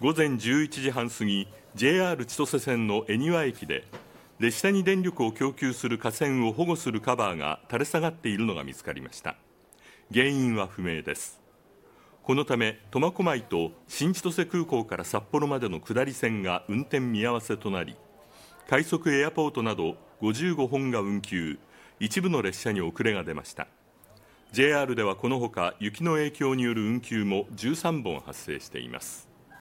午前11時半過ぎ JR 千歳線の恵庭駅で列車に電力を供給する架線を保護するカバーが垂れ下がっているのが見つかりました。原因は不明です。このため苫小牧と新千歳空港から札幌までの下り線が運転見合わせとなり快速エアポートなど55本が運休一部の列車に遅れが出ました。JR ではこのほか雪の影響による運休も13本発生しています。